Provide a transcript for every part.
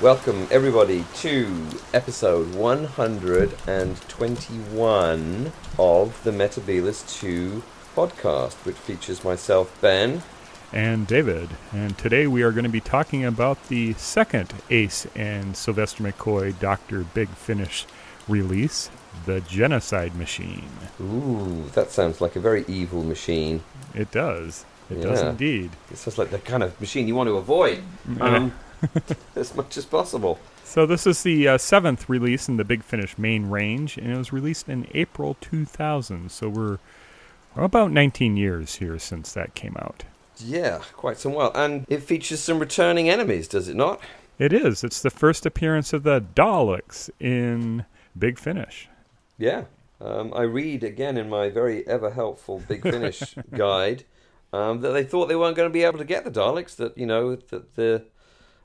Welcome, everybody, to episode 121 of the Metebelis 2 podcast, which features myself, Ben. and David. And today we are going to be talking about the second Ace and Sylvester McCoy Dr. Big Finish release, The Genocide Machine. Ooh, that sounds like a very evil machine. It does. It does indeed. It sounds like the kind of machine you want to avoid um, as much as possible. So this is the uh, seventh release in the Big Finish main range, and it was released in April 2000. So we're, we're about 19 years here since that came out. Yeah, quite some while. And it features some returning enemies, does it not? It is. It's the first appearance of the Daleks in Big Finish. Yeah. Um, I read again in my very ever helpful Big Finish guide um, that they thought they weren't going to be able to get the Daleks, that, you know, that the,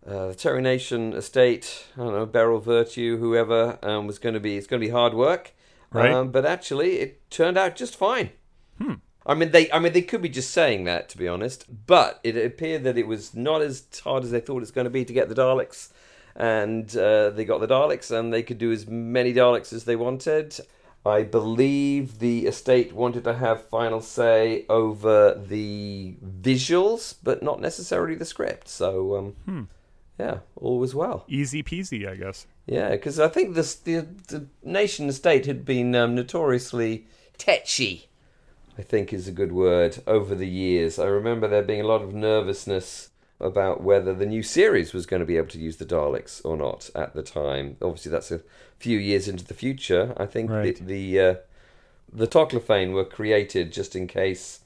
uh, the Terry Nation estate, I don't know, Beryl Vertue, whoever, um, was going to be, it's going to be hard work. Right. Um, but actually, it turned out just fine. Hmm. I mean, they. I mean, they could be just saying that, to be honest. But it appeared that it was not as hard as they thought it was going to be to get the Daleks, and uh, they got the Daleks, and they could do as many Daleks as they wanted. I believe the estate wanted to have final say over the visuals, but not necessarily the script. So, um, Hmm. Yeah, all was well. Easy peasy, I guess. Yeah, because I think this, the the Nation estate had been um, notoriously tetchy. I think is a good word over the years. I remember there being a lot of nervousness about whether the new series was going to be able to use the Daleks or not at the time. Obviously, that's a few years into the future. I think Right. the the, uh, the Toclafane were created just in case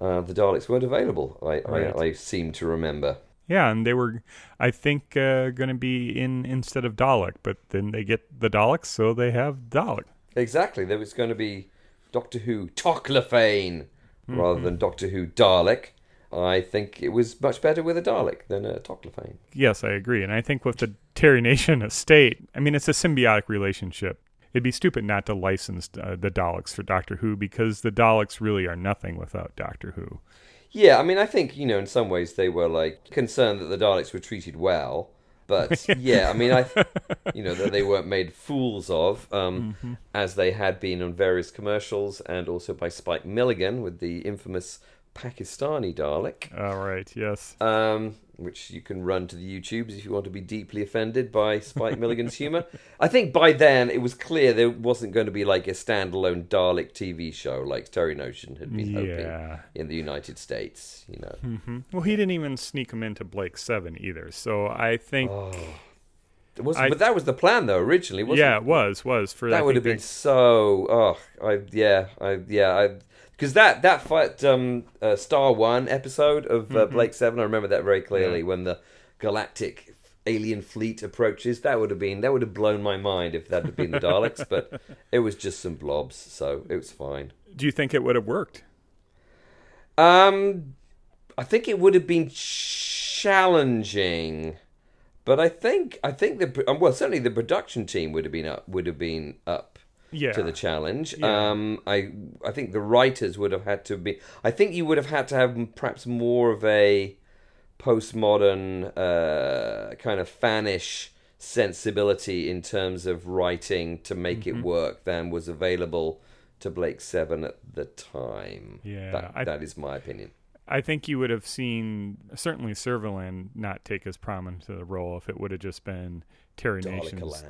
uh, the Daleks weren't available. I, Right. I I seem to remember. Yeah, and they were, I think, uh, going to be in instead of Dalek, but then they get the Daleks, so they have Dalek. Exactly. There was going to be Doctor Who Toclafane rather than Doctor Who Dalek. I think it was much better with a Dalek than a Toclafane. Yes, I agree. And I think with the Terry Nation estate, I mean, it's a symbiotic relationship. It'd be stupid not to license uh, the Daleks for Doctor Who because the Daleks really are nothing without Doctor Who. Yeah, I mean, I think, you know, in some ways they were like concerned that the Daleks were treated well. But yeah, I mean, I, you know, that they weren't made fools of, um, as they had been on various commercials and also by Spike Milligan with the infamous Pakistani Dalek. All right, yes. um, which you can run to the YouTubes if you want to be deeply offended by Spike Milligan's humor. I think by then it was clear there wasn't going to be like a standalone Dalek TV show like Terry Nation had been hoping in the United States. You know, Mm-hmm. Well, he didn't even sneak him into Blake 7 either. So I think, oh, was, I- but that was the plan though originally, wasn't yeah, it? it was, was. for I that would have been they- so. Oh, I yeah, I yeah, I because that that fight um uh, Star One episode of uh, Mhm. Blake Seven, I remember that very clearly when the galactic alien fleet approaches. That would have been that would have blown my mind if that had been the Daleks, but it was just some blobs, so it was fine. Do you think it would have worked? Um, I think it would have been challenging, but I think I think the um, well certainly the production team would have been up would have been up Yeah. to the challenge. Yeah. Um, I I think the writers would have had to be. I think you would have had to have perhaps more of a postmodern uh, kind of fanish sensibility in terms of writing to make Mm-hmm. it work than was available to Blake Seven at the time. Yeah, that, I- that is my opinion. I think you would have seen certainly Servalan not take as prominent a role if it would have just been Terry Nation's.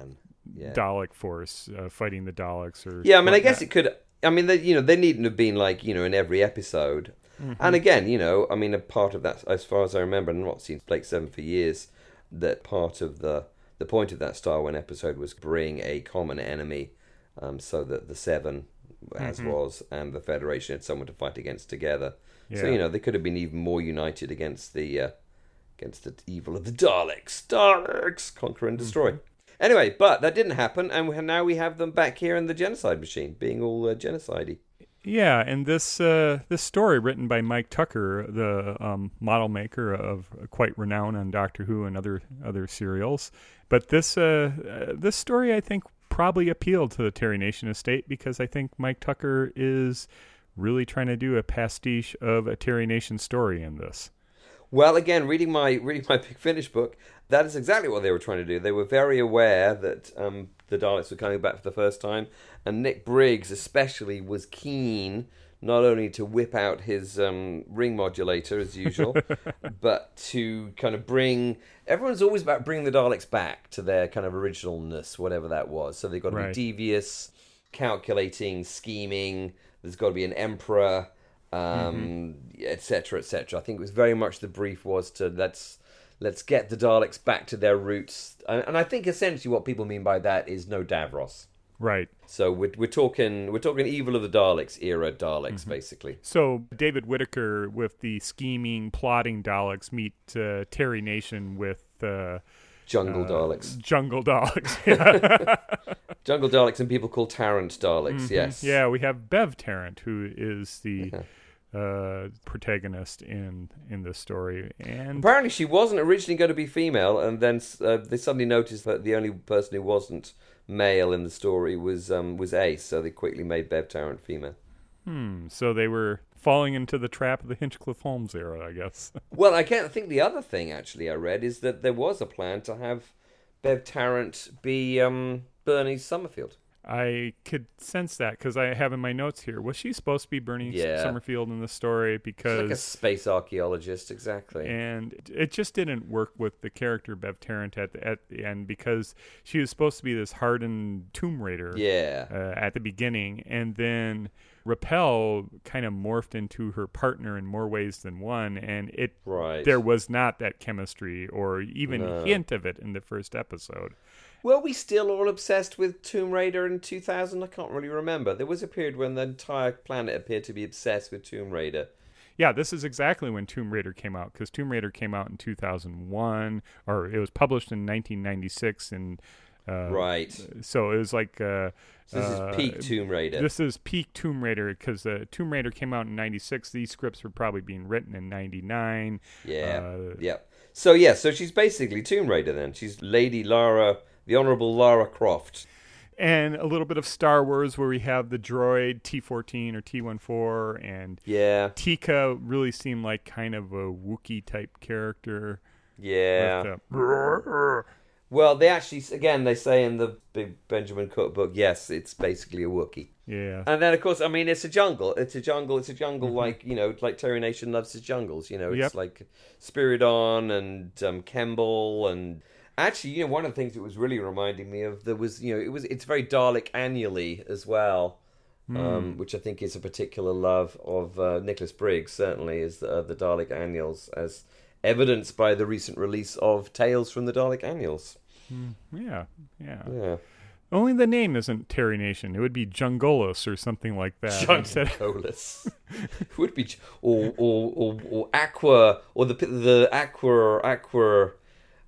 Yeah. Dalek force uh, fighting the Daleks or Yeah, I mean, I guess it could. I mean, they, you know, they needn't have been like you know in every episode. Mm-hmm. And again, you know, I mean, a part of that, as far as I remember, and I've not seen Blake Seven for years. That part of the the point of that Star One episode was bring a common enemy, um, so that the Seven, as Mhm. was, and the Federation had someone to fight against together. So you know, they could have been even more united against the uh, against the evil of the Daleks. Daleks conquer and destroy. Mm-hmm. Anyway, but that didn't happen, and now we have them back here in the genocide machine, being all uh, genocidey. Yeah, and this uh, this story written by Mike Tucker, the um, model maker of quite renowned on Doctor Who and other other serials. But this uh, uh, this story, I think, probably appealed to the Terry Nation estate because I think Mike Tucker is really trying to do a pastiche of a Terry Nation story in this. Well, again, reading my reading my Big Finish book, that is exactly what they were trying to do. They were very aware that um, the Daleks were coming back for the first time, and Nick Briggs especially was keen not only to whip out his um, ring modulator as usual, but to kind of bring. Everyone's always about bringing the Daleks back to their kind of originalness, whatever that was. So they've got to Right. be devious, calculating, scheming. There's got to be an emperor, um, et cetera, et cetera. I think it was very much the brief was to let's let's get the Daleks back to their roots, and, and I think essentially what people mean by that is no Davros. Right. So we're, we're talking we're talking evil of the Daleks era Daleks basically. So David Whitaker with the scheming, plotting Daleks meet uh, Terry Nation with uh, Jungle uh, Daleks, Jungle Daleks. yeah. Jungle Daleks, and people call Tarrant Daleks. Yes, yeah, we have Bev Tarrant, who is the uh, protagonist in in this story, and Apparently, she wasn't originally going to be female, and then uh, they suddenly noticed that the only person who wasn't male in the story was um, was Ace, so they quickly made Bev Tarrant female. hmm, so they were falling into the trap of the Hinchcliffe Holmes era, I guess. Well, I can't think the other thing actually I read is that there was a plan to have Bev Tarrant be um, Bernie Summerfield. I could sense that because I have in my notes here. Was she supposed to be Bernie Yeah. Summerfield in the story? She's Because like a space archaeologist, exactly. and it just didn't work with the character Bev Tarrant at the, at the end because she was supposed to be this hardened Tomb Raider yeah, uh, at the beginning, and then Rappel kind of morphed into her partner in more ways than one, and it right. there was not that chemistry or even No. hint of it in the first episode. Were we still all obsessed with Tomb Raider in 2000? I can't really remember. There was a period when the entire planet appeared to be obsessed with Tomb Raider. Yeah, this is exactly when Tomb Raider came out because Tomb Raider came out in 2001, or it was published in 1996, and uh, right. so it was like uh, So this uh, is peak Tomb Raider. This is peak Tomb Raider because uh, Tomb Raider came out in '96. These scripts were probably being written in '99. yeah. uh, Yep. So yeah, so she's basically Tomb Raider then. She's Lady Lara, the Honourable Lara Croft. And a little bit of Star Wars where we have the droid T14 or T14, and Yeah. Tika really seemed like kind of a Wookiee type character. Yeah. the- Well, they actually again they say in the big Benjamin Cook book, yes, it's basically a Wookiee. yeah. And then of course, I mean, it's a jungle. It's a jungle. It's a jungle like you know, like Terry Nation loves his jungles. You know, it's Yep. like Spiridon and um, Kembel and actually, you know, one of the things it was really reminding me of there was you know it was it's very Dalek annually as well. Um, which I think is a particular love of uh, Nicholas Briggs, certainly, is the, uh, the Dalek annuals, as evidenced by the recent release of Tales from the Dalek Annuals. Yeah, yeah. Yeah. Only the name isn't Terry Nation. It would be Jungolus or something like that. Instead- Jungolus. would be or or or, or aqua or the the aqua or aqua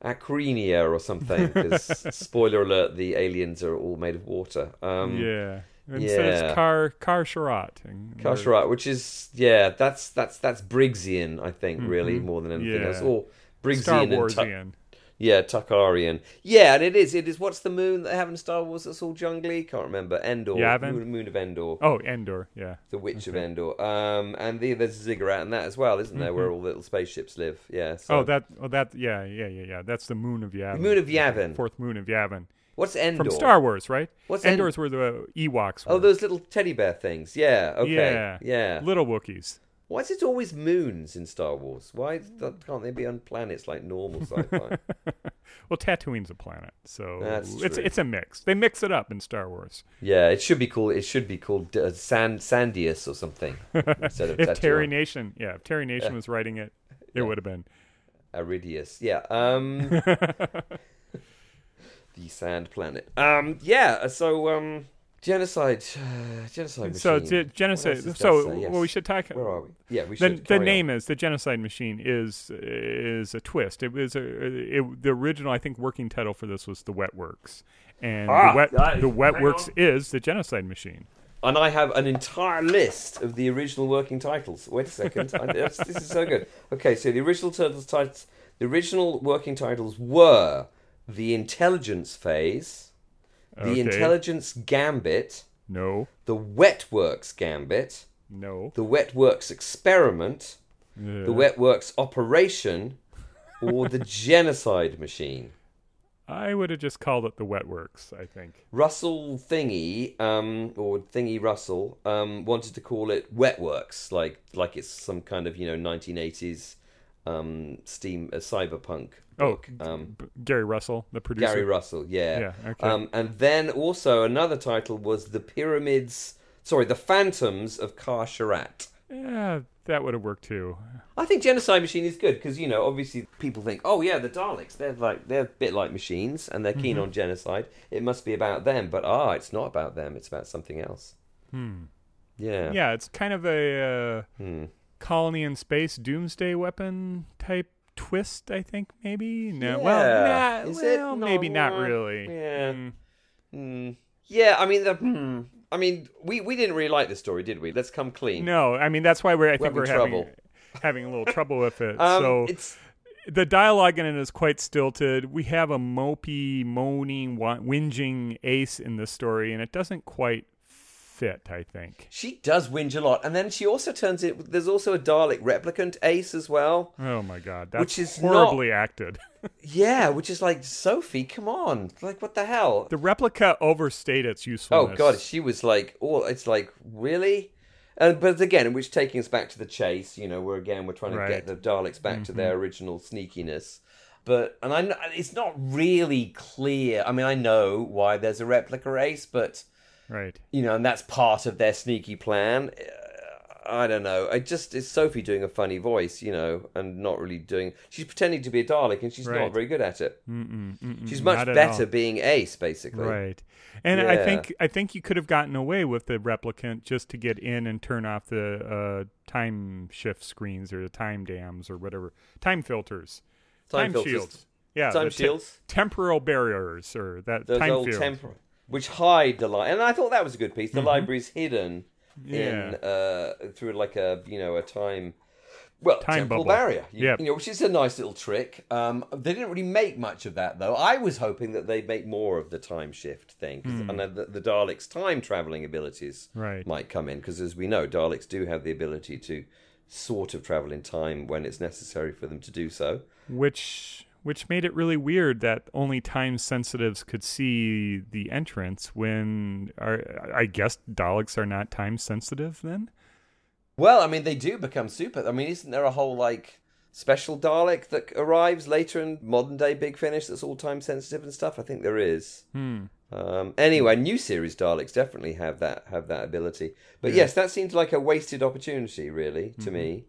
Aquarinia or something because spoiler alert the aliens are all made of water um yeah. Instead yeah. it's Car Car Sharat. and- Kar-Charrat, which is yeah that's that's that's Briggsian I think really more than anything Yeah. else or Briggsian Star and Tu- Warsian. Yeah Tuckerian yeah and it is it is what's the moon that they have in Star Wars that's all jungly can't remember Endor Yavin? moon, moon of Endor Oh, Endor. Yeah. The Witch of Endor. Um, and the, there's a ziggurat in that as well, isn't there, where all the little spaceships live? Yeah. So. Oh, that. Oh, that. Yeah, yeah, yeah, yeah. That's the moon of Yavin. The moon of Yavin. Fourth moon of Yavin. What's Endor? From Star Wars, right? What's End- Endor's where the Ewoks were. Oh, those little teddy bear things. Yeah. Okay. Yeah. Yeah. little Wookiees. Why is it always moons in Star Wars? Why can't they be on planets like normal sci-fi? Well, Tatooine's a planet, so it's it's a mix. They mix it up in Star Wars. yeah. It should be called. It should be called uh, San Sandius or something instead of If Tatooine. Terry Nation, yeah, if Terry Nation Yeah. was writing it, it would have been. Aridius. Yeah. Um the sand planet. Um yeah, so um genocide uh, genocide machine. So ge- genocide. else So there to say? Yes. well, we should talk. Where are we? Yeah, we The, should the carry on. name is the genocide machine is is a twist. It was a it, the original I think working title for this was the Wet Works, and Ah, the Wet that is- the Wet Works on. is the genocide machine. And I have an entire list of the original working titles. Wait a second. I, this, this is so good. Okay, so the original titles, titles the original working titles were The Intelligence Phase, The Okay. Intelligence Gambit, No, The Wetworks Gambit, no. The Wetworks Experiment, Yeah. the Wetworks operation, or the genocide machine. I would have just called it the Wet Works. I think. Russell Thingy, um, or Thingy Russell, um, wanted to call it Wetworks, like like it's some kind of you know 1980s um, steam uh, cyberpunk Oh, um, Gary Russell, the producer. Gary Russell, yeah. Yeah, okay. Um, and then also another title was the pyramids. Sorry, the phantoms of Kar-Charrat. Yeah, that would have worked too. I think Genocide Machine is good because you know obviously people think, oh yeah, the Daleks they're like they're a bit like machines and they're Mm-hmm. keen on genocide. It must be about them, but ah, it's not about them. It's about something else. Hmm. Yeah. Yeah, it's kind of a uh, Hmm. Colony in space doomsday weapon type twist. I think maybe. No, Yeah. well, nah, Is it? maybe No, not really. yeah. Hmm. Hmm. Yeah. I mean the. Hmm. I mean we we didn't really like this story, did we? Let's come clean. No, I mean that's why we're. I think having we're trouble. having having a little trouble with it. Um, so it's the dialogue in it is quite stilted. We have a mopey, moaning, whinging ace in the story, and it doesn't quite fit. I think. she does whinge a lot, and then she also turns it. There's also a Dalek replicant Ace as well. Oh my god, that's Which is horribly acted. Yeah, which is like Sophie, come on, like what the hell? The replica overstayed its usefulness. Oh god, she was like, oh, it's like really. And but again, which taking us back to the chase, you know, where again we're trying to Right. get the Daleks back to mm-hmm. their original sneakiness. But and I, it's not really clear. I mean, I know why there's a replica race, but Right. you know, and that's part of their sneaky plan. I don't know. I just it's Sophie doing a funny voice, you know, and not really doing. She's pretending to be a Dalek, and she's Right. not very good at it. Mm-mm, mm-mm, She's much better all. being Ace, basically. Right. And I think I think you could have gotten away with the replicant just to get in and turn off the uh, time shift screens or the time dams or whatever time filters, Time filters. shields. Yeah, Time the te- temporal barriers or that Those time field. Which hide the light. And I thought that was a good piece. The library's hidden Mm-hmm. Yeah. in uh, through like a you know a time. Well, Time temporal bubble. barrier, you, Yep. you know, which is a nice little trick. Um, they didn't really make much of that, though. I was hoping that they'd make more of the time shift thing, Hmm. and the, the Daleks' time traveling abilities Right. might come in, because as we know, Daleks do have the ability to sort of travel in time when it's necessary for them to do so. which which made it really weird that only time sensitives could see the entrance when are, I guess Daleks are not time sensitive then. Well, I mean, they do become super. I mean, isn't there a whole like special Dalek that arrives later in modern day Big Finish that's all time sensitive and stuff? I think there is. Hmm. Um, anyway, new series Daleks definitely have that have that ability. But yes, that seems like a wasted opportunity, really, to me.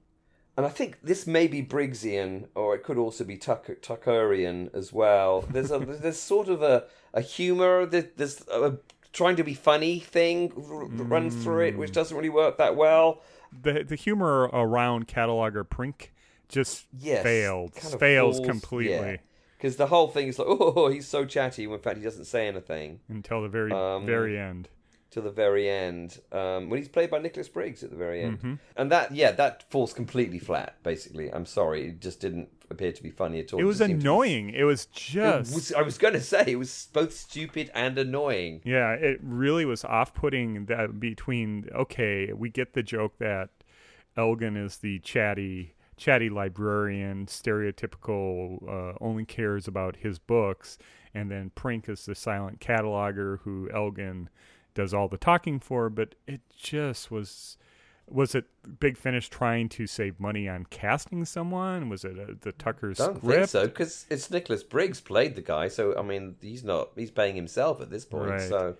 And I think this may be Briggsian, or it could also be Tucker, Tuckerian as well. There's a there's sort of a a humor. there- There's a trying to be funny thing r- runs through it, which doesn't really work that well. The the humor around cataloger Prink just Yes, failed. kind of fails falls- completely Because the whole thing is like, oh, he's so chatty. When in fact, he doesn't say anything until the very Um, very end. Till the very end. Um, when he's played by Nicholas Briggs at the very end, Mm-hmm. and that, yeah, that falls completely flat. Basically, I'm sorry, it just didn't appear to be funny at all. It was seemed to be- annoying. It was It just was- I was going to say it was both stupid and annoying. Yeah, it really was off-putting that between okay, we get the joke that Elgin is the chatty chatty librarian, stereotypical uh, only cares about his books, and then Prink is the silent cataloger who Elgin does all the talking for, but it just was was it Big Finish trying to save money on casting someone? Was it uh the Tucker Don't script? think so because it's Nicholas Briggs played the guy. So I mean, he's not he's paying himself at this point. Right. So.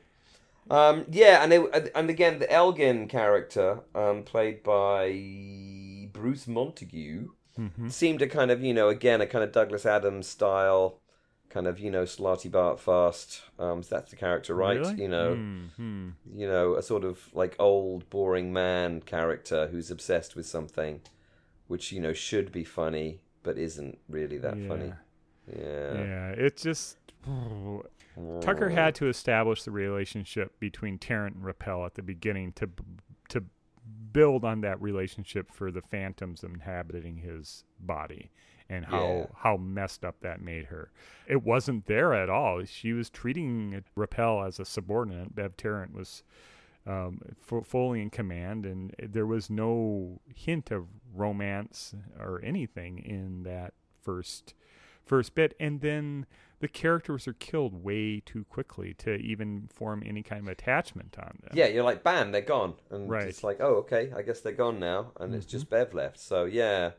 Um, yeah, and it, and again, the Elgin character, um, played by Bruce Montague, Mm-hmm. seemed a kind of you know again a kind of Douglas Adams style, kind of you know Slartibartfast. Um, so that's the character, right? Really? You know, Mhm. you know, a sort of like old, boring man character who's obsessed with something, which you know should be funny but isn't really that Yeah. funny. Yeah. Yeah, it just Tucker had to establish the relationship between Tarrant and Rappel at the beginning to to build on that relationship for the phantoms inhabiting his body and how Yeah. how messed up that made her. It wasn't there at all. She was treating Rappel as a subordinate. Bev Tarrant was um, f- fully in command, and there was no hint of romance or anything in that first first bit. And then the characters are killed way too quickly to even form any kind of attachment on them. Yeah, you're like, bam, they're gone, and Right. it's like, oh, okay, I guess they're gone now, and it's just Bev left. So yeah,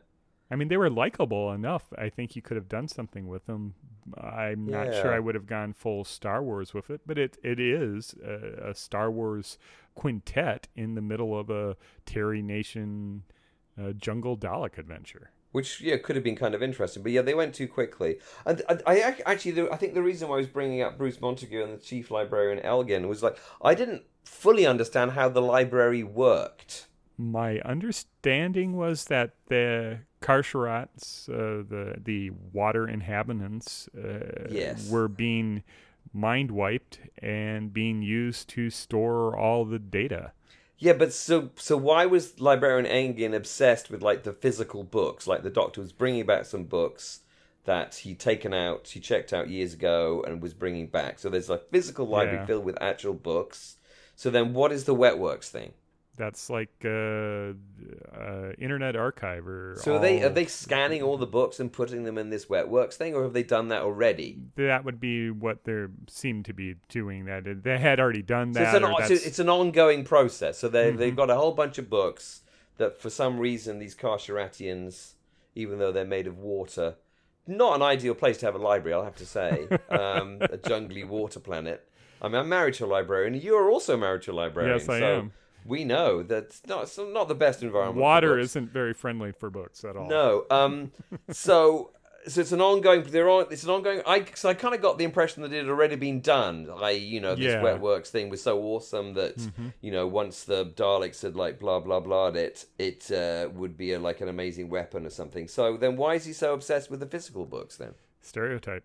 I mean, they were likable enough. I think you could have done something with them. I'm not sure I would have gone full Star Wars with it, but it it is a, a Star Wars quintet in the middle of a Terry Nation uh, jungle Dalek adventure. which yeah could have been kind of interesting, but yeah, they went too quickly. And I, I actually, the- I think the reason why I was bringing up Bruce Montague and the chief librarian Elgin was like I didn't fully understand how the library worked. My understanding was that the Kar-Charrats, uh, the the water inhabitants, uh, Yes. were being mind wiped and being used to store all the data. Yeah, but so so why was librarian Elgin obsessed with like the physical books? Like the Doctor was bringing back some books that he'd taken out, he checked out years ago, and was bringing back. So there's a physical library Yeah. filled with actual books. So then, what is the Wetworks thing? That's like uh, uh, Internet Archive or So are they are they scanning all the books and putting them in this Wetworks thing, or have they done that already? that would be what they seem to be doing. That they had already done So that. it's an so Mm-hmm. it's an ongoing process. So they they've got a whole bunch of books that for some reason these Kar-Charratians, even though they're made of water, not an ideal place to have a library. I'll have to say, um, a jungly water planet. I mean, I'm married to a librarian. You are also married to a librarian. Yes, I so am. We know that's not it's not the best environment. for water isn't very friendly for books at all. No. Um. so. So it's an ongoing. They're on. It's an ongoing. I. So I kind of got the impression that it had already been done. I. You know, this Yeah. Wetworks thing was so awesome that you know once the Daleks had like blah blah blah it, it uh, would be a, like an amazing weapon or something. So then why is he so obsessed with the physical books then? Stereotype.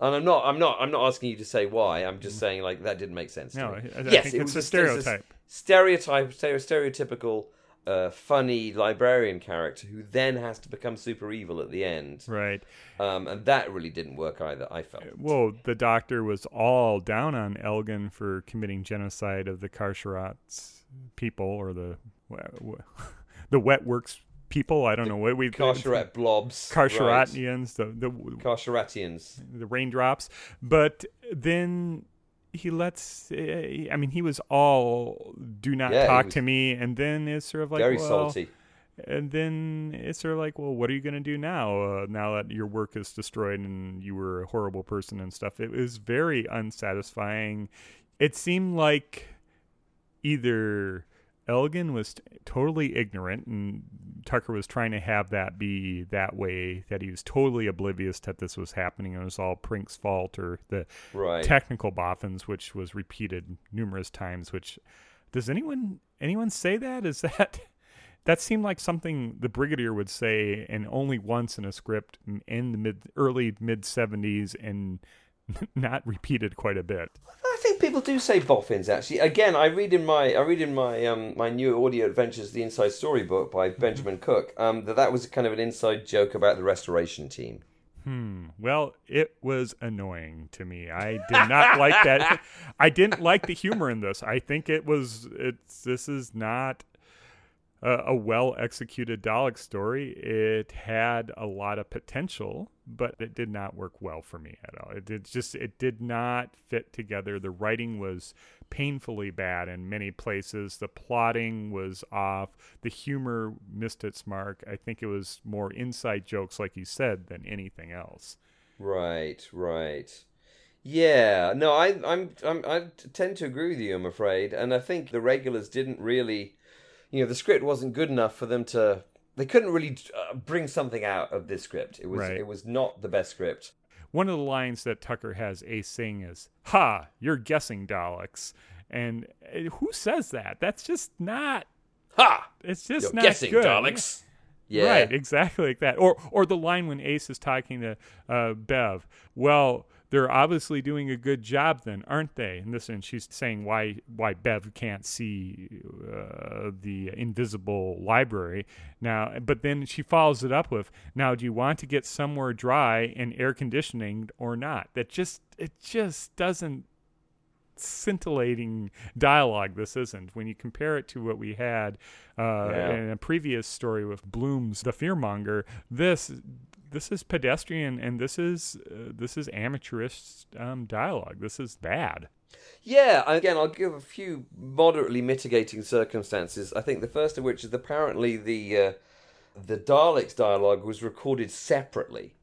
And I'm not. I'm not. I'm not asking you to say why. I'm just saying like that didn't make sense. No, to I, me. I yes, think it it's was a stereotype. Stereotype. stereotypical, uh, funny librarian character who then has to become super evil at the end. Right. Um, and that really didn't work either. I felt. Well, the doctor was all down on Elgin for committing genocide of the Kar-Charrats people or the the wet works people. I don't know what we've Kar-Charrat blobs. right. The the Kar-Charratians. the raindrops. But then he lets. eh, I mean, he was all "do not Yeah, talk to me," and then it's sort of like Very well, salty. and then it's sort of like, well, what are you going to do now? Uh, now that your work is destroyed and you were a horrible person and stuff. It was very unsatisfying. It seemed like either Elgin was t- totally ignorant and Tucker was trying to have that be that way, that he was totally oblivious that this was happening and it was all Prink's fault or the Right. technical boffins, which was repeated numerous times. Which does anyone anyone say that? Is that that seemed like something the brigadier would say, and only once in a script in the mid early mid seventies, and not repeated quite a bit. I think people do say boffins. Actually, again, I read in my I read in my um my new audio adventures, the Inside Story book by Benjamin Cook, um that that was kind of an inside joke about the restoration team. Hmm. Well, it was annoying to me. I did not like that. I didn't like the humor in this. I think it was. It's. This is not a, well executed Dalek story. It had a lot of potential, but it did not work well for me at all. It did just. It did not fit together. The writing was painfully bad in many places. The plotting was off. The humor missed its mark. I think it was more inside jokes, like you said, than anything else. Right, right. Yeah, no, I, I'm, I'm, I tend to agree with you. I'm afraid, and I think the regulars didn't really, you know, the script wasn't good enough for them to. They couldn't really uh, bring something out of this script. It was, Right. it was not the best script. One of the lines that Tucker has Ace saying is, "Ha, you're guessing Daleks," and who says that? That's just not. Ha! It's just You're not guessing, good. Daleks. Yeah, Right, exactly like that. Or or the line when Ace is talking to uh, Bev. Well, they're obviously doing a good job then, aren't they? And this, and she's saying why why Bev can't see uh, the invisible library now. But then she follows it up with, "Now, do you want to get somewhere dry and air conditioning or not?" That just it just doesn't scintillating dialogue this isn't. When you compare it to what we had uh, Yeah. in a previous story with Blum's The Fearmonger, this this is pedestrian and this is uh, this is amateurish um, dialogue. This is bad. Yeah, again, I'll give a few moderately mitigating circumstances. I think the first of which is apparently the uh, the Daleks dialogue was recorded separately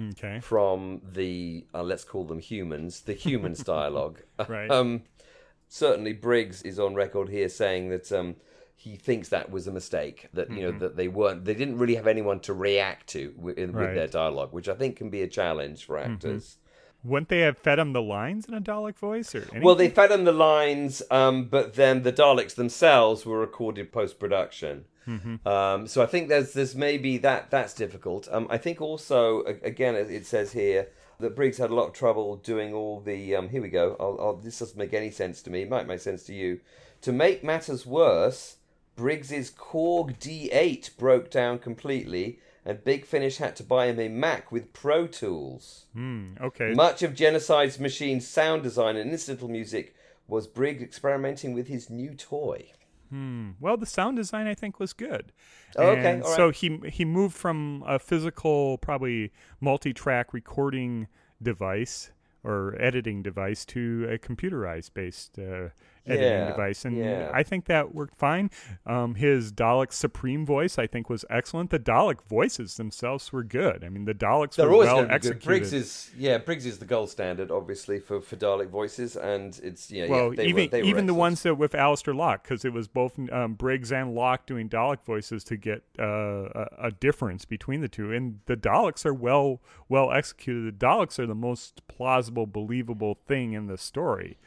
Okay. from the uh, let's call them humans, the humans dialogue. Right. Um, certainly, Briggs is on record here saying that um, he thinks that was a mistake. That you know that they weren't, they didn't really have anyone to react to with, with Right. their dialogue, which I think can be a challenge for actors. Wouldn't they have fed him the lines in a Dalek voice or anything? Well, they fed him the lines, um, but then the Daleks themselves were recorded post production. Um, so I think there's there's maybe that that's difficult. Um, I think also again it it says here that Briggs had a lot of trouble doing all the. Um, here we go. I'll, I'll, this doesn't make any sense to me. It might make sense to you. To make matters worse, Briggs's Korg D8 broke down completely, and Big Finish had to buy him a Mac with Pro Tools. Hmm, okay. Much of Genocide's machine's sound design and incidental music was Briggs experimenting with his new toy. Hmm. Well, the sound design I think was good. Oh, okay, And all right. So he he moved from a physical, probably multi-track recording device or editing device to a computerized based uh, editing Yeah, device, and yeah. I think that worked fine. Um, his Dalek Supreme voice I think was excellent. The Dalek voices themselves were good. I mean, the Daleks They're were always well going to be good. executed. Briggs is yeah, Briggs is the gold standard, obviously for, for Dalek voices, and it's yeah, Well, yeah, they even were, they were even the ones that with Alistair Lock, because it was both um, Briggs and Lock doing Dalek voices to get uh, a, a difference between the two. And the Daleks are well well executed. The Daleks are the most plausible, believable thing in the story.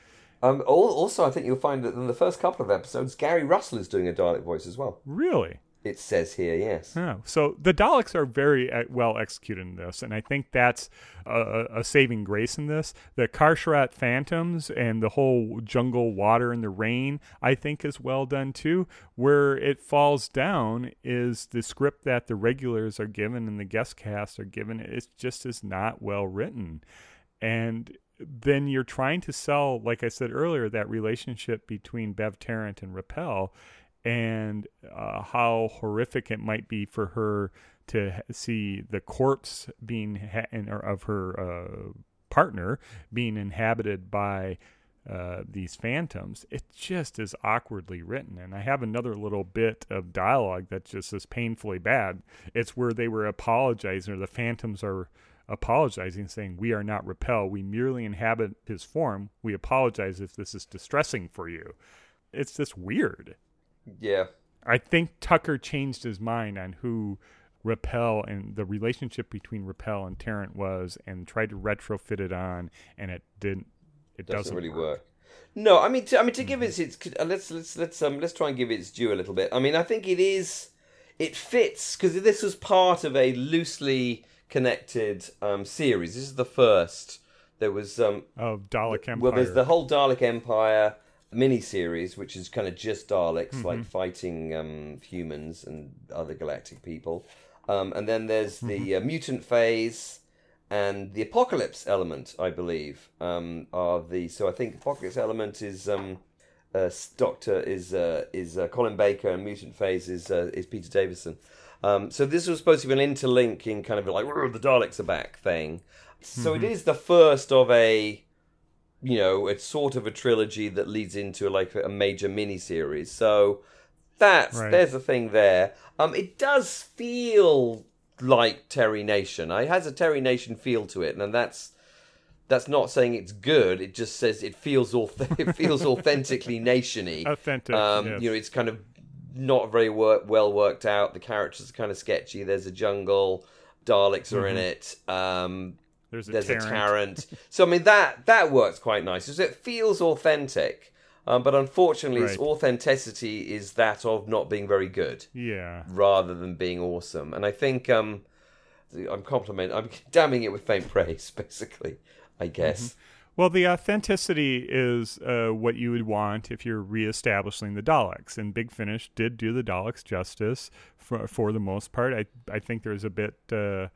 Um, also, I think you'll find that in the first couple of episodes, Gary Russell is doing a Dalek voice as well. Really. It says here, yes. Oh, so the Daleks are very uh, well executed in this, and I think that's a, a saving grace in this. The Kar-Charrat Phantoms and the whole jungle water and the rain, I think, is well done too. Where it falls down is the script that the regulars are given and the guest cast are given. It just is not well written, and then you're trying to sell, like I said earlier, that relationship between Bev Tarrant and Rappel and uh, how horrific it might be for her to see the corpse being ha- of her uh, partner being inhabited by uh, these phantoms. It just is awkwardly written, and I have another little bit of dialogue that just is painfully bad. It's where they were apologizing, or the phantoms are apologizing, saying, "We are not repel. We merely inhabit his form. We apologize if this is distressing for you." It's just weird. Yeah. I think Tucker changed his mind on who Rappel and the relationship between Rappel and Tarrant was, and tried to retrofit it on, and it didn't. It doesn't, doesn't, really work. No, I mean, to, I mean to give it its uh, let's let's let's um let's try and give it its due a little bit. I mean, I think it is it fits because this was part of a loosely connected um series. This is the first. There was um Of Dalek Empire. well, there's the whole Dalek Empire mini series, which is kind of just Daleks like fighting um humans and other galactic people. Um, and then there's the uh, mutant phase and the apocalypse element, I believe, um, are the. So I think apocalypse element is um, uh, Doctor is uh, is uh, Colin Baker, and mutant phase is uh, is Peter Davison. Um, so this was supposed to be an interlinking kind of like the Daleks are back thing. So it is the first of a, you know, it's sort of a trilogy that leads into like a major mini series. So that's Right. there's a thing there. Um, it does feel like Terry Nation. It has a Terry Nation feel to it, and that's that's not saying it's good. It just says it feels auth- it feels authentically nationy. Authentic, Um, yes. You know, it's kind of not very work- well worked out. The characters are kind of sketchy. There's a jungle. Daleks are in it. Um, there's a there's Tarrant. a Tarrant. so I mean that that works quite nice. So it feels authentic, um, but unfortunately, its authenticity is that of not being very good Yeah. rather than being awesome. And I think um, I'm compliment. I'm damning it with faint praise, basically. I guess. Well, the authenticity is uh, what you would want if you're reestablishing the Daleks, and Big Finish did do the Daleks justice for for the most part. I I think there's a bit uh,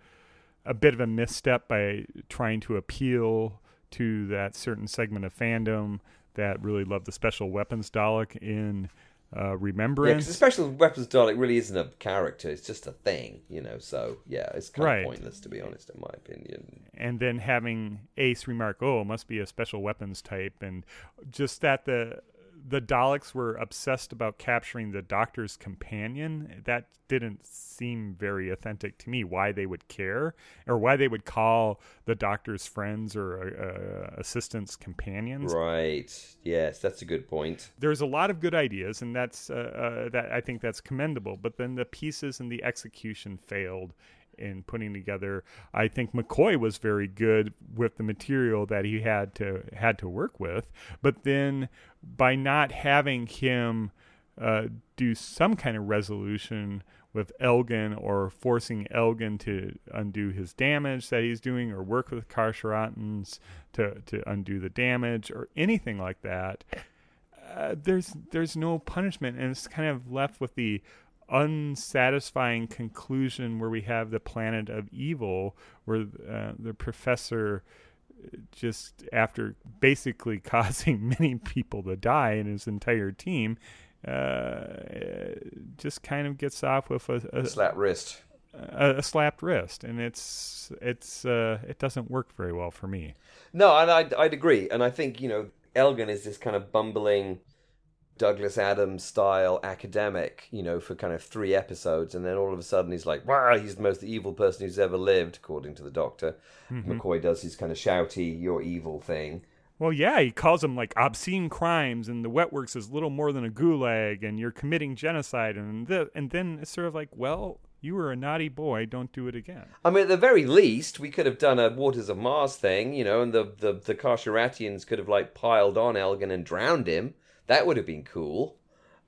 a bit of a misstep by trying to appeal to that certain segment of fandom that really love the special weapons Dalek in uh, Yeah, Remembrance. because the special weapons Dalek really isn't a character; it's just a thing, you know. So yeah, it's kind Right. of pointless to be honest, in my opinion. and then having Ace remark, "Oh, it must be a special weapons type," and just that the the Daleks were obsessed about capturing the Doctor's companion. That didn't seem very authentic to me. Why they would care, or why they would call the Doctor's friends or uh, assistants companions. Right? Yes, that's a good point. There's a lot of good ideas, and that's uh, uh, that I think that's commendable. But then the pieces and the execution failed in putting together. I think McCoy was very good with the material that he had to had to work with, but then by not having him uh, do some kind of resolution with Elgin or forcing Elgin to undo his damage that he's doing or work with Kar-Charratans to to undo the damage or anything like that uh, there's there's no punishment, and it's kind of left with the unsatisfying conclusion where we have the planet of evil, where uh, the professor just after basically causing many people to die and his entire team uh, just kind of gets off with a, a, Slap wrist. a, a slapped wrist and it's it's uh, it doesn't work very well for me No, and I'd, I'd agree. And I think, you know, Elgin is this kind of bumbling Douglas Adams style academic, you know, for kind of three episodes. And then all of a sudden he's like, wow, he's the most evil person who's ever lived, according to the doctor. Mm-hmm. McCoy does his kind of shouty, you're evil thing. Well, yeah, he calls them like obscene crimes, and the wetworks is little more than a gulag, and you're committing genocide, and th- and then it's sort of like, well, you were a naughty boy, don't do it again. I mean, at the very least, we could have done a Waters of Mars thing, you know, and the, the, the Kar-Charratians could have, like, piled on Elgin and drowned him. That would have been cool.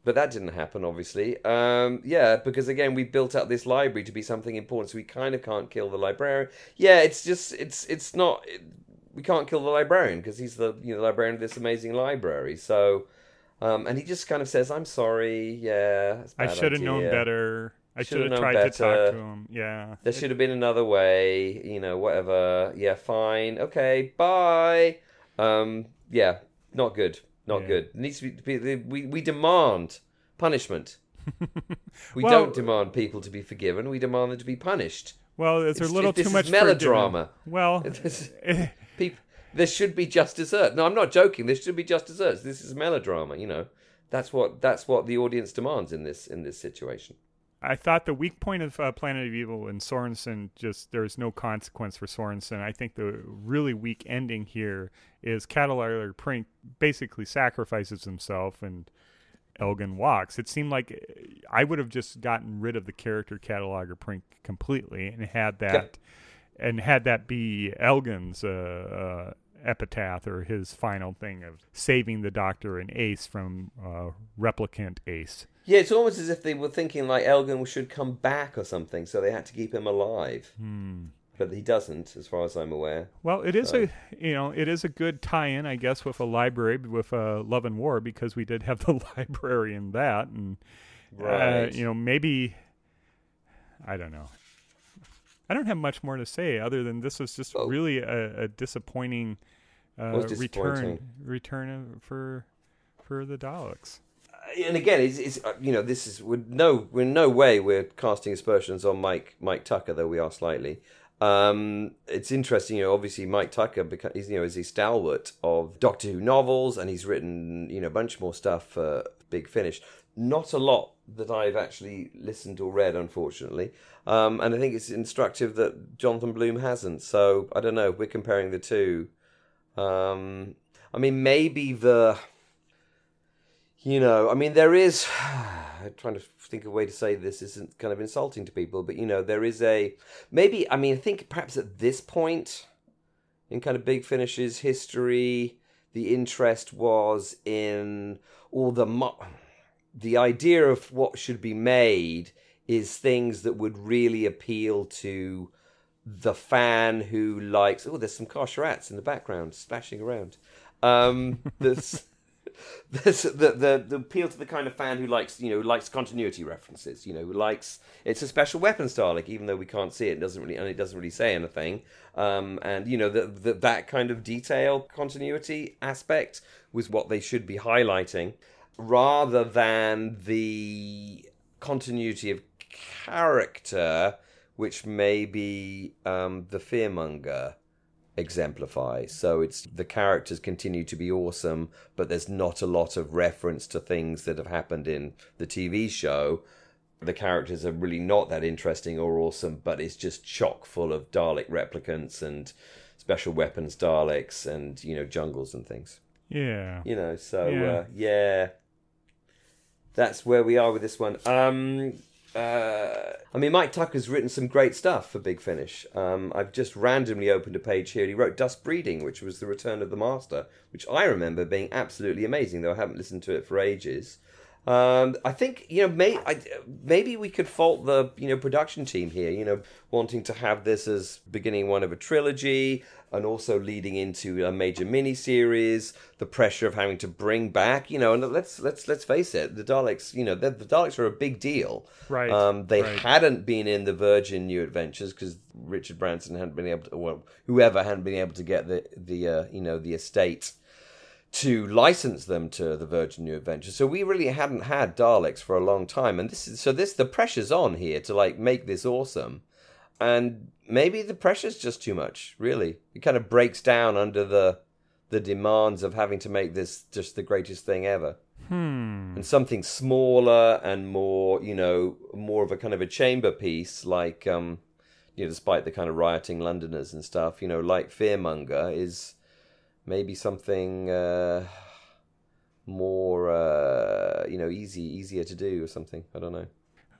But that didn't happen, obviously. Um, yeah, because again, we built up this library to be something important, so we kind of can't kill the librarian. Yeah, it's just, it's it's not, it, we can't kill the librarian because he's the, you know, librarian of this amazing library. So, um, and he just kind of says, I'm sorry, yeah. I should have known better. I Should have tried to talk to him. Yeah. There should have been another way, you know, whatever. Yeah, fine. Okay, bye. Um, yeah, not good. Not Yeah. good. It needs to be, we, we demand punishment. We Well- don't demand people to be forgiven. We demand them to be punished. Well, it's, It's- a little this too much melodrama. Well, This- eh, People, there should be just desserts. No, I'm not joking. There should be just desserts. This is melodrama. You know, that's what that's what the audience demands in this in this situation. I thought the weak point of uh, Planet of Evil and Sorenson just there's no consequence for Sorenson. I think the really weak ending here is Cataloger Prink basically sacrifices himself and Elgin walks. It seemed like I would have just gotten rid of the character Cataloger Prink completely and had that and had that be Elgin's uh, uh, epitaph or his final thing of saving the Doctor and Ace from uh, replicant Ace. Yeah, it's almost as if they were thinking like Elgin should come back or something, so they had to keep him alive. Hmm. But he doesn't, as far as I'm aware. Well, it is So- a you know it is a good tie-in, I guess, with a library with uh, Love and War because we did have the library in that, and uh, you know maybe I don't know. I don't have much more to say other than this was just Oh. really a, a disappointing, uh, Was return return for for the Daleks. And again, it's, it's uh, you know this is we're no we're no way we're casting aspersions on Mike Mike Tucker, though we are slightly. Um, it's interesting, you know. Obviously, Mike Tucker he's you know is a stalwart of Doctor Who novels, and he's written you know a bunch more stuff for Big Finish. Not a lot that I've actually listened or read, unfortunately. Um, and I think it's instructive that Jonathan Blum hasn't. So I don't know. We're comparing the two. Um, I mean, maybe the you know, I mean, there is. I'm trying to think of a way to say this isn't kind of insulting to people, but you know, there is a maybe. I mean, I think perhaps at this point in kind of Big Finish's history, the interest was in all the mo- the idea of what should be made is things that would really appeal to the fan who likes. Oh, there's some Karsh rats in the background splashing around. Um, there's the, the the appeal to the kind of fan who likes you know likes continuity references. You know, who likes it's a special weapons Dalek, even though we can't see it, it doesn't really and it doesn't really say anything. Um, and you know the, that kind of detail continuity aspect was what they should be highlighting, rather than the continuity of character, which maybe um, the fearmonger exemplifies. So it's the characters continue to be awesome, but there's not a lot of reference to things that have happened in the TV show. The characters are really not that interesting or awesome, but it's just chock full of Dalek replicants and special weapons Daleks and you know jungles and things. Yeah. You know, so Yeah. Uh, yeah, that's where we are with this one. Um, uh, I mean, Mike Tucker's written some great stuff for Big Finish. Um, I've just randomly opened a page here. He wrote Dust Breeding, which was the Return of the Master, which I remember being absolutely amazing, though I haven't listened to it for ages. Um, I think you know, may, I, maybe we could fault the you know production team here. You know, wanting to have this as beginning one of a trilogy and also leading into a major mini series. The pressure of having to bring back, you know, and let's let's let's face it, the Daleks. You know, the, the Daleks are a big deal. Right, Um, they right. hadn't been in the Virgin New Adventures because Richard Branson hadn't been able to, well, whoever hadn't been able to get the the uh, you know the estate to license them to the Virgin New Adventures. So we really hadn't had Daleks for a long time, and this is so this the pressure's on here to like make this awesome, and maybe the pressure's just too much. Really, it kind of breaks down under the the demands of having to make this just the greatest thing ever. Hmm. And something smaller and more, you know, more of a kind of a chamber piece, like, um, you know, despite the kind of rioting Londoners and stuff, you know, like Fearmonger is maybe something uh, more, uh, you know, easy, easier to do or something. I don't know.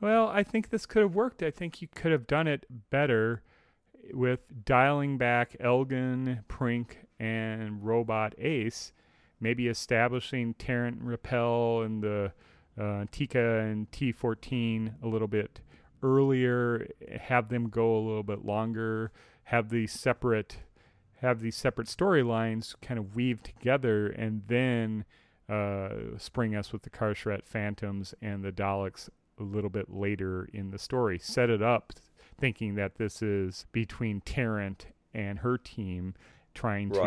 Well, I think this could have worked. I think you could have done it better with dialing back Elgin, Prink, and Robot Ace, maybe establishing Tarrant Repel and the uh, Tika and T14 a little bit earlier, have them go a little bit longer, have these separate have these separate storylines kind of weave together and then uh, spring us with the Kar-Charrat Phantoms and the Daleks a little bit later in the story. Set it up thinking that this is between Tarrant and her team trying to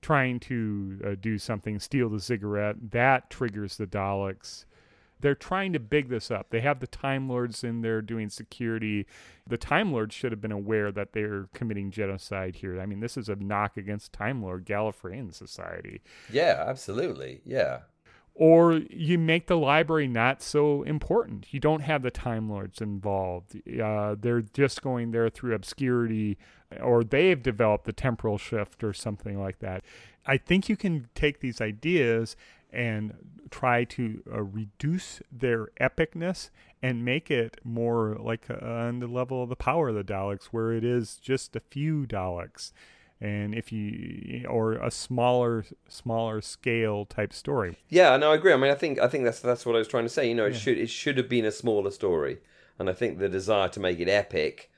trying to uh, do something, steal the cigarette. That triggers the Daleks. They're trying to big this up. They have the Time Lords in there doing security. The Time Lords should have been aware that they're committing genocide here. I mean, this is a knock against Time Lord Gallifreyan society Yeah, absolutely. Yeah. or you make the library not so important. You don't have the Time Lords involved. Uh, they're just going there through obscurity, or they've developed the temporal shift or something like that. I think you can take these ideas and try to uh, reduce their epicness and make it more like uh, on the level of the power of the Daleks, where it is just a few Daleks and if you or a smaller smaller scale type story Yeah, no, I agree. I mean, I think I think that's that's what I was trying to say. You know, it should it should have been a smaller story, and I think the desire to make it epic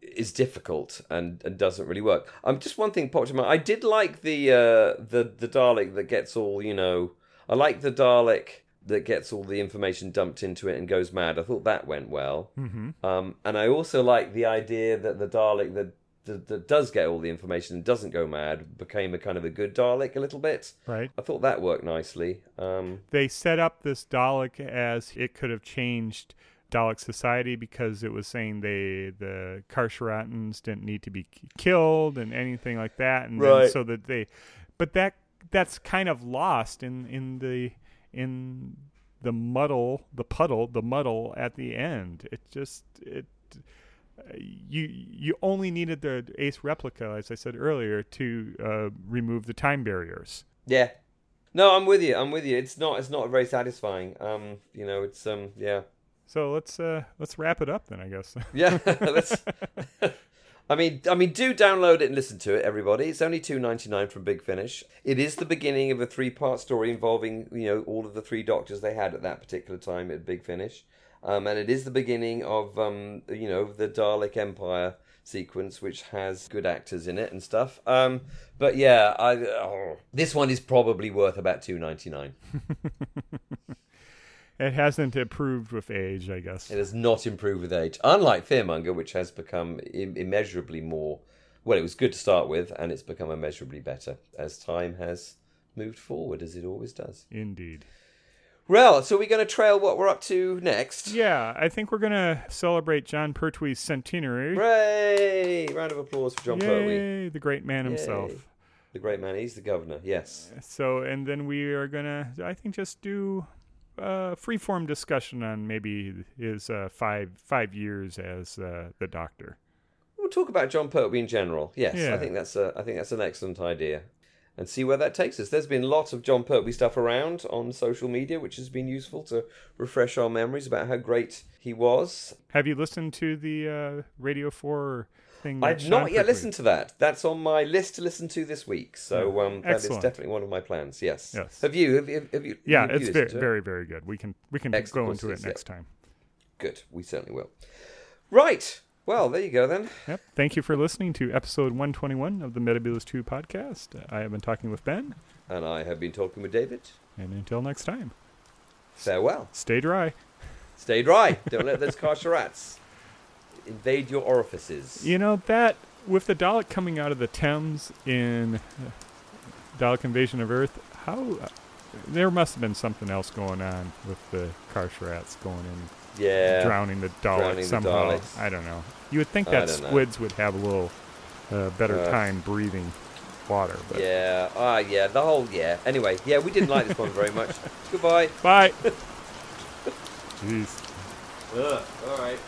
is difficult and, and doesn't really work. Um, just one thing popped in my. I did like the uh, the the Dalek that gets all you know. I like the Dalek that gets all the information dumped into it and goes mad. I thought that went well. mm-hmm. Um, and I also like the idea that the Dalek that, that that does get all the information and doesn't go mad became a kind of a good Dalek a little bit. right I thought that worked nicely. Um, they set up this dalek as it could have changed dalek society because it was saying they the Kar-Charratans didn't need to be killed and anything like that and then Right. so that they but that that's kind of lost in in the in the muddle the puddle the muddle at the end it just it you you only needed the ace replica as i said earlier to uh, remove the time barriers yeah. No, I'm with you. I'm with you. It's not. It's not very satisfying. Um, you know, it's um, yeah, so let's uh let's wrap it up then i guess yeah. Let's. I mean, I mean, do download it and listen to it, everybody. It's only two ninety nine from Big Finish. It is the beginning of a three part story involving you know all of the three doctors they had at that particular time at Big Finish, um, and it is the beginning of um, you know the Dalek Empire sequence, which has good actors in it and stuff. Um, but yeah, I, oh, this one is probably worth about two ninety nine. It hasn't improved with age, I guess. It has not improved with age, unlike Fearmonger, which has become Im- immeasurably more. Well, it was good to start with, and it's become immeasurably better as time has moved forward, as it always does. Indeed. Well, so we're going to trail what we're up to next. Yeah, I think we're gonna celebrate Jon Pertwee's centenary. Hooray! Round of applause for Jon Pertwee, the great man Yay. himself. the great man. He's the governor. Yes. So, and then we are gonna, I think, just do a freeform discussion on maybe his uh, five five years as uh, the Doctor. We'll talk about Jon Pertwee in general. Yes, Yeah. I think that's a, I think that's an excellent idea, and see where that takes us. There's been lots of Jon Pertwee stuff around on social media, which has been useful to refresh our memories about how great he was. Have you listened to the uh, Radio Four thing? I've not yet listened to that. That's on my list to listen to this week. So um, that is Excellent. definitely one of my plans. Yes. Yes. Have you? Have, you- have you? Yeah, have you it's listened very, very, very good. We can we can Excellent. go into it next time. good. We certainly will. Right. Well, there you go then. Yep. Thank you for listening to episode 121 of the Metebelis 2 podcast. I have been talking with Ben, And I have been talking with David. and until next time, Farewell. stay dry. Stay dry. Don't let those car rats invade your orifices. You know that with the Dalek coming out of the Thames in uh, Dalek Invasion of Earth, how there must have been something else going on with the Kar-Charrats going in, Yeah. drowning the Daleks drowning the somehow. Daleks. I don't know. You would think that don't know. squids would have a little uh, better Uh, time breathing water. But Yeah. Ah, yeah. The whole. Yeah. Anyway. Yeah. We didn't like this one very much. Goodbye. Bye. Jeez. Ugh. All right.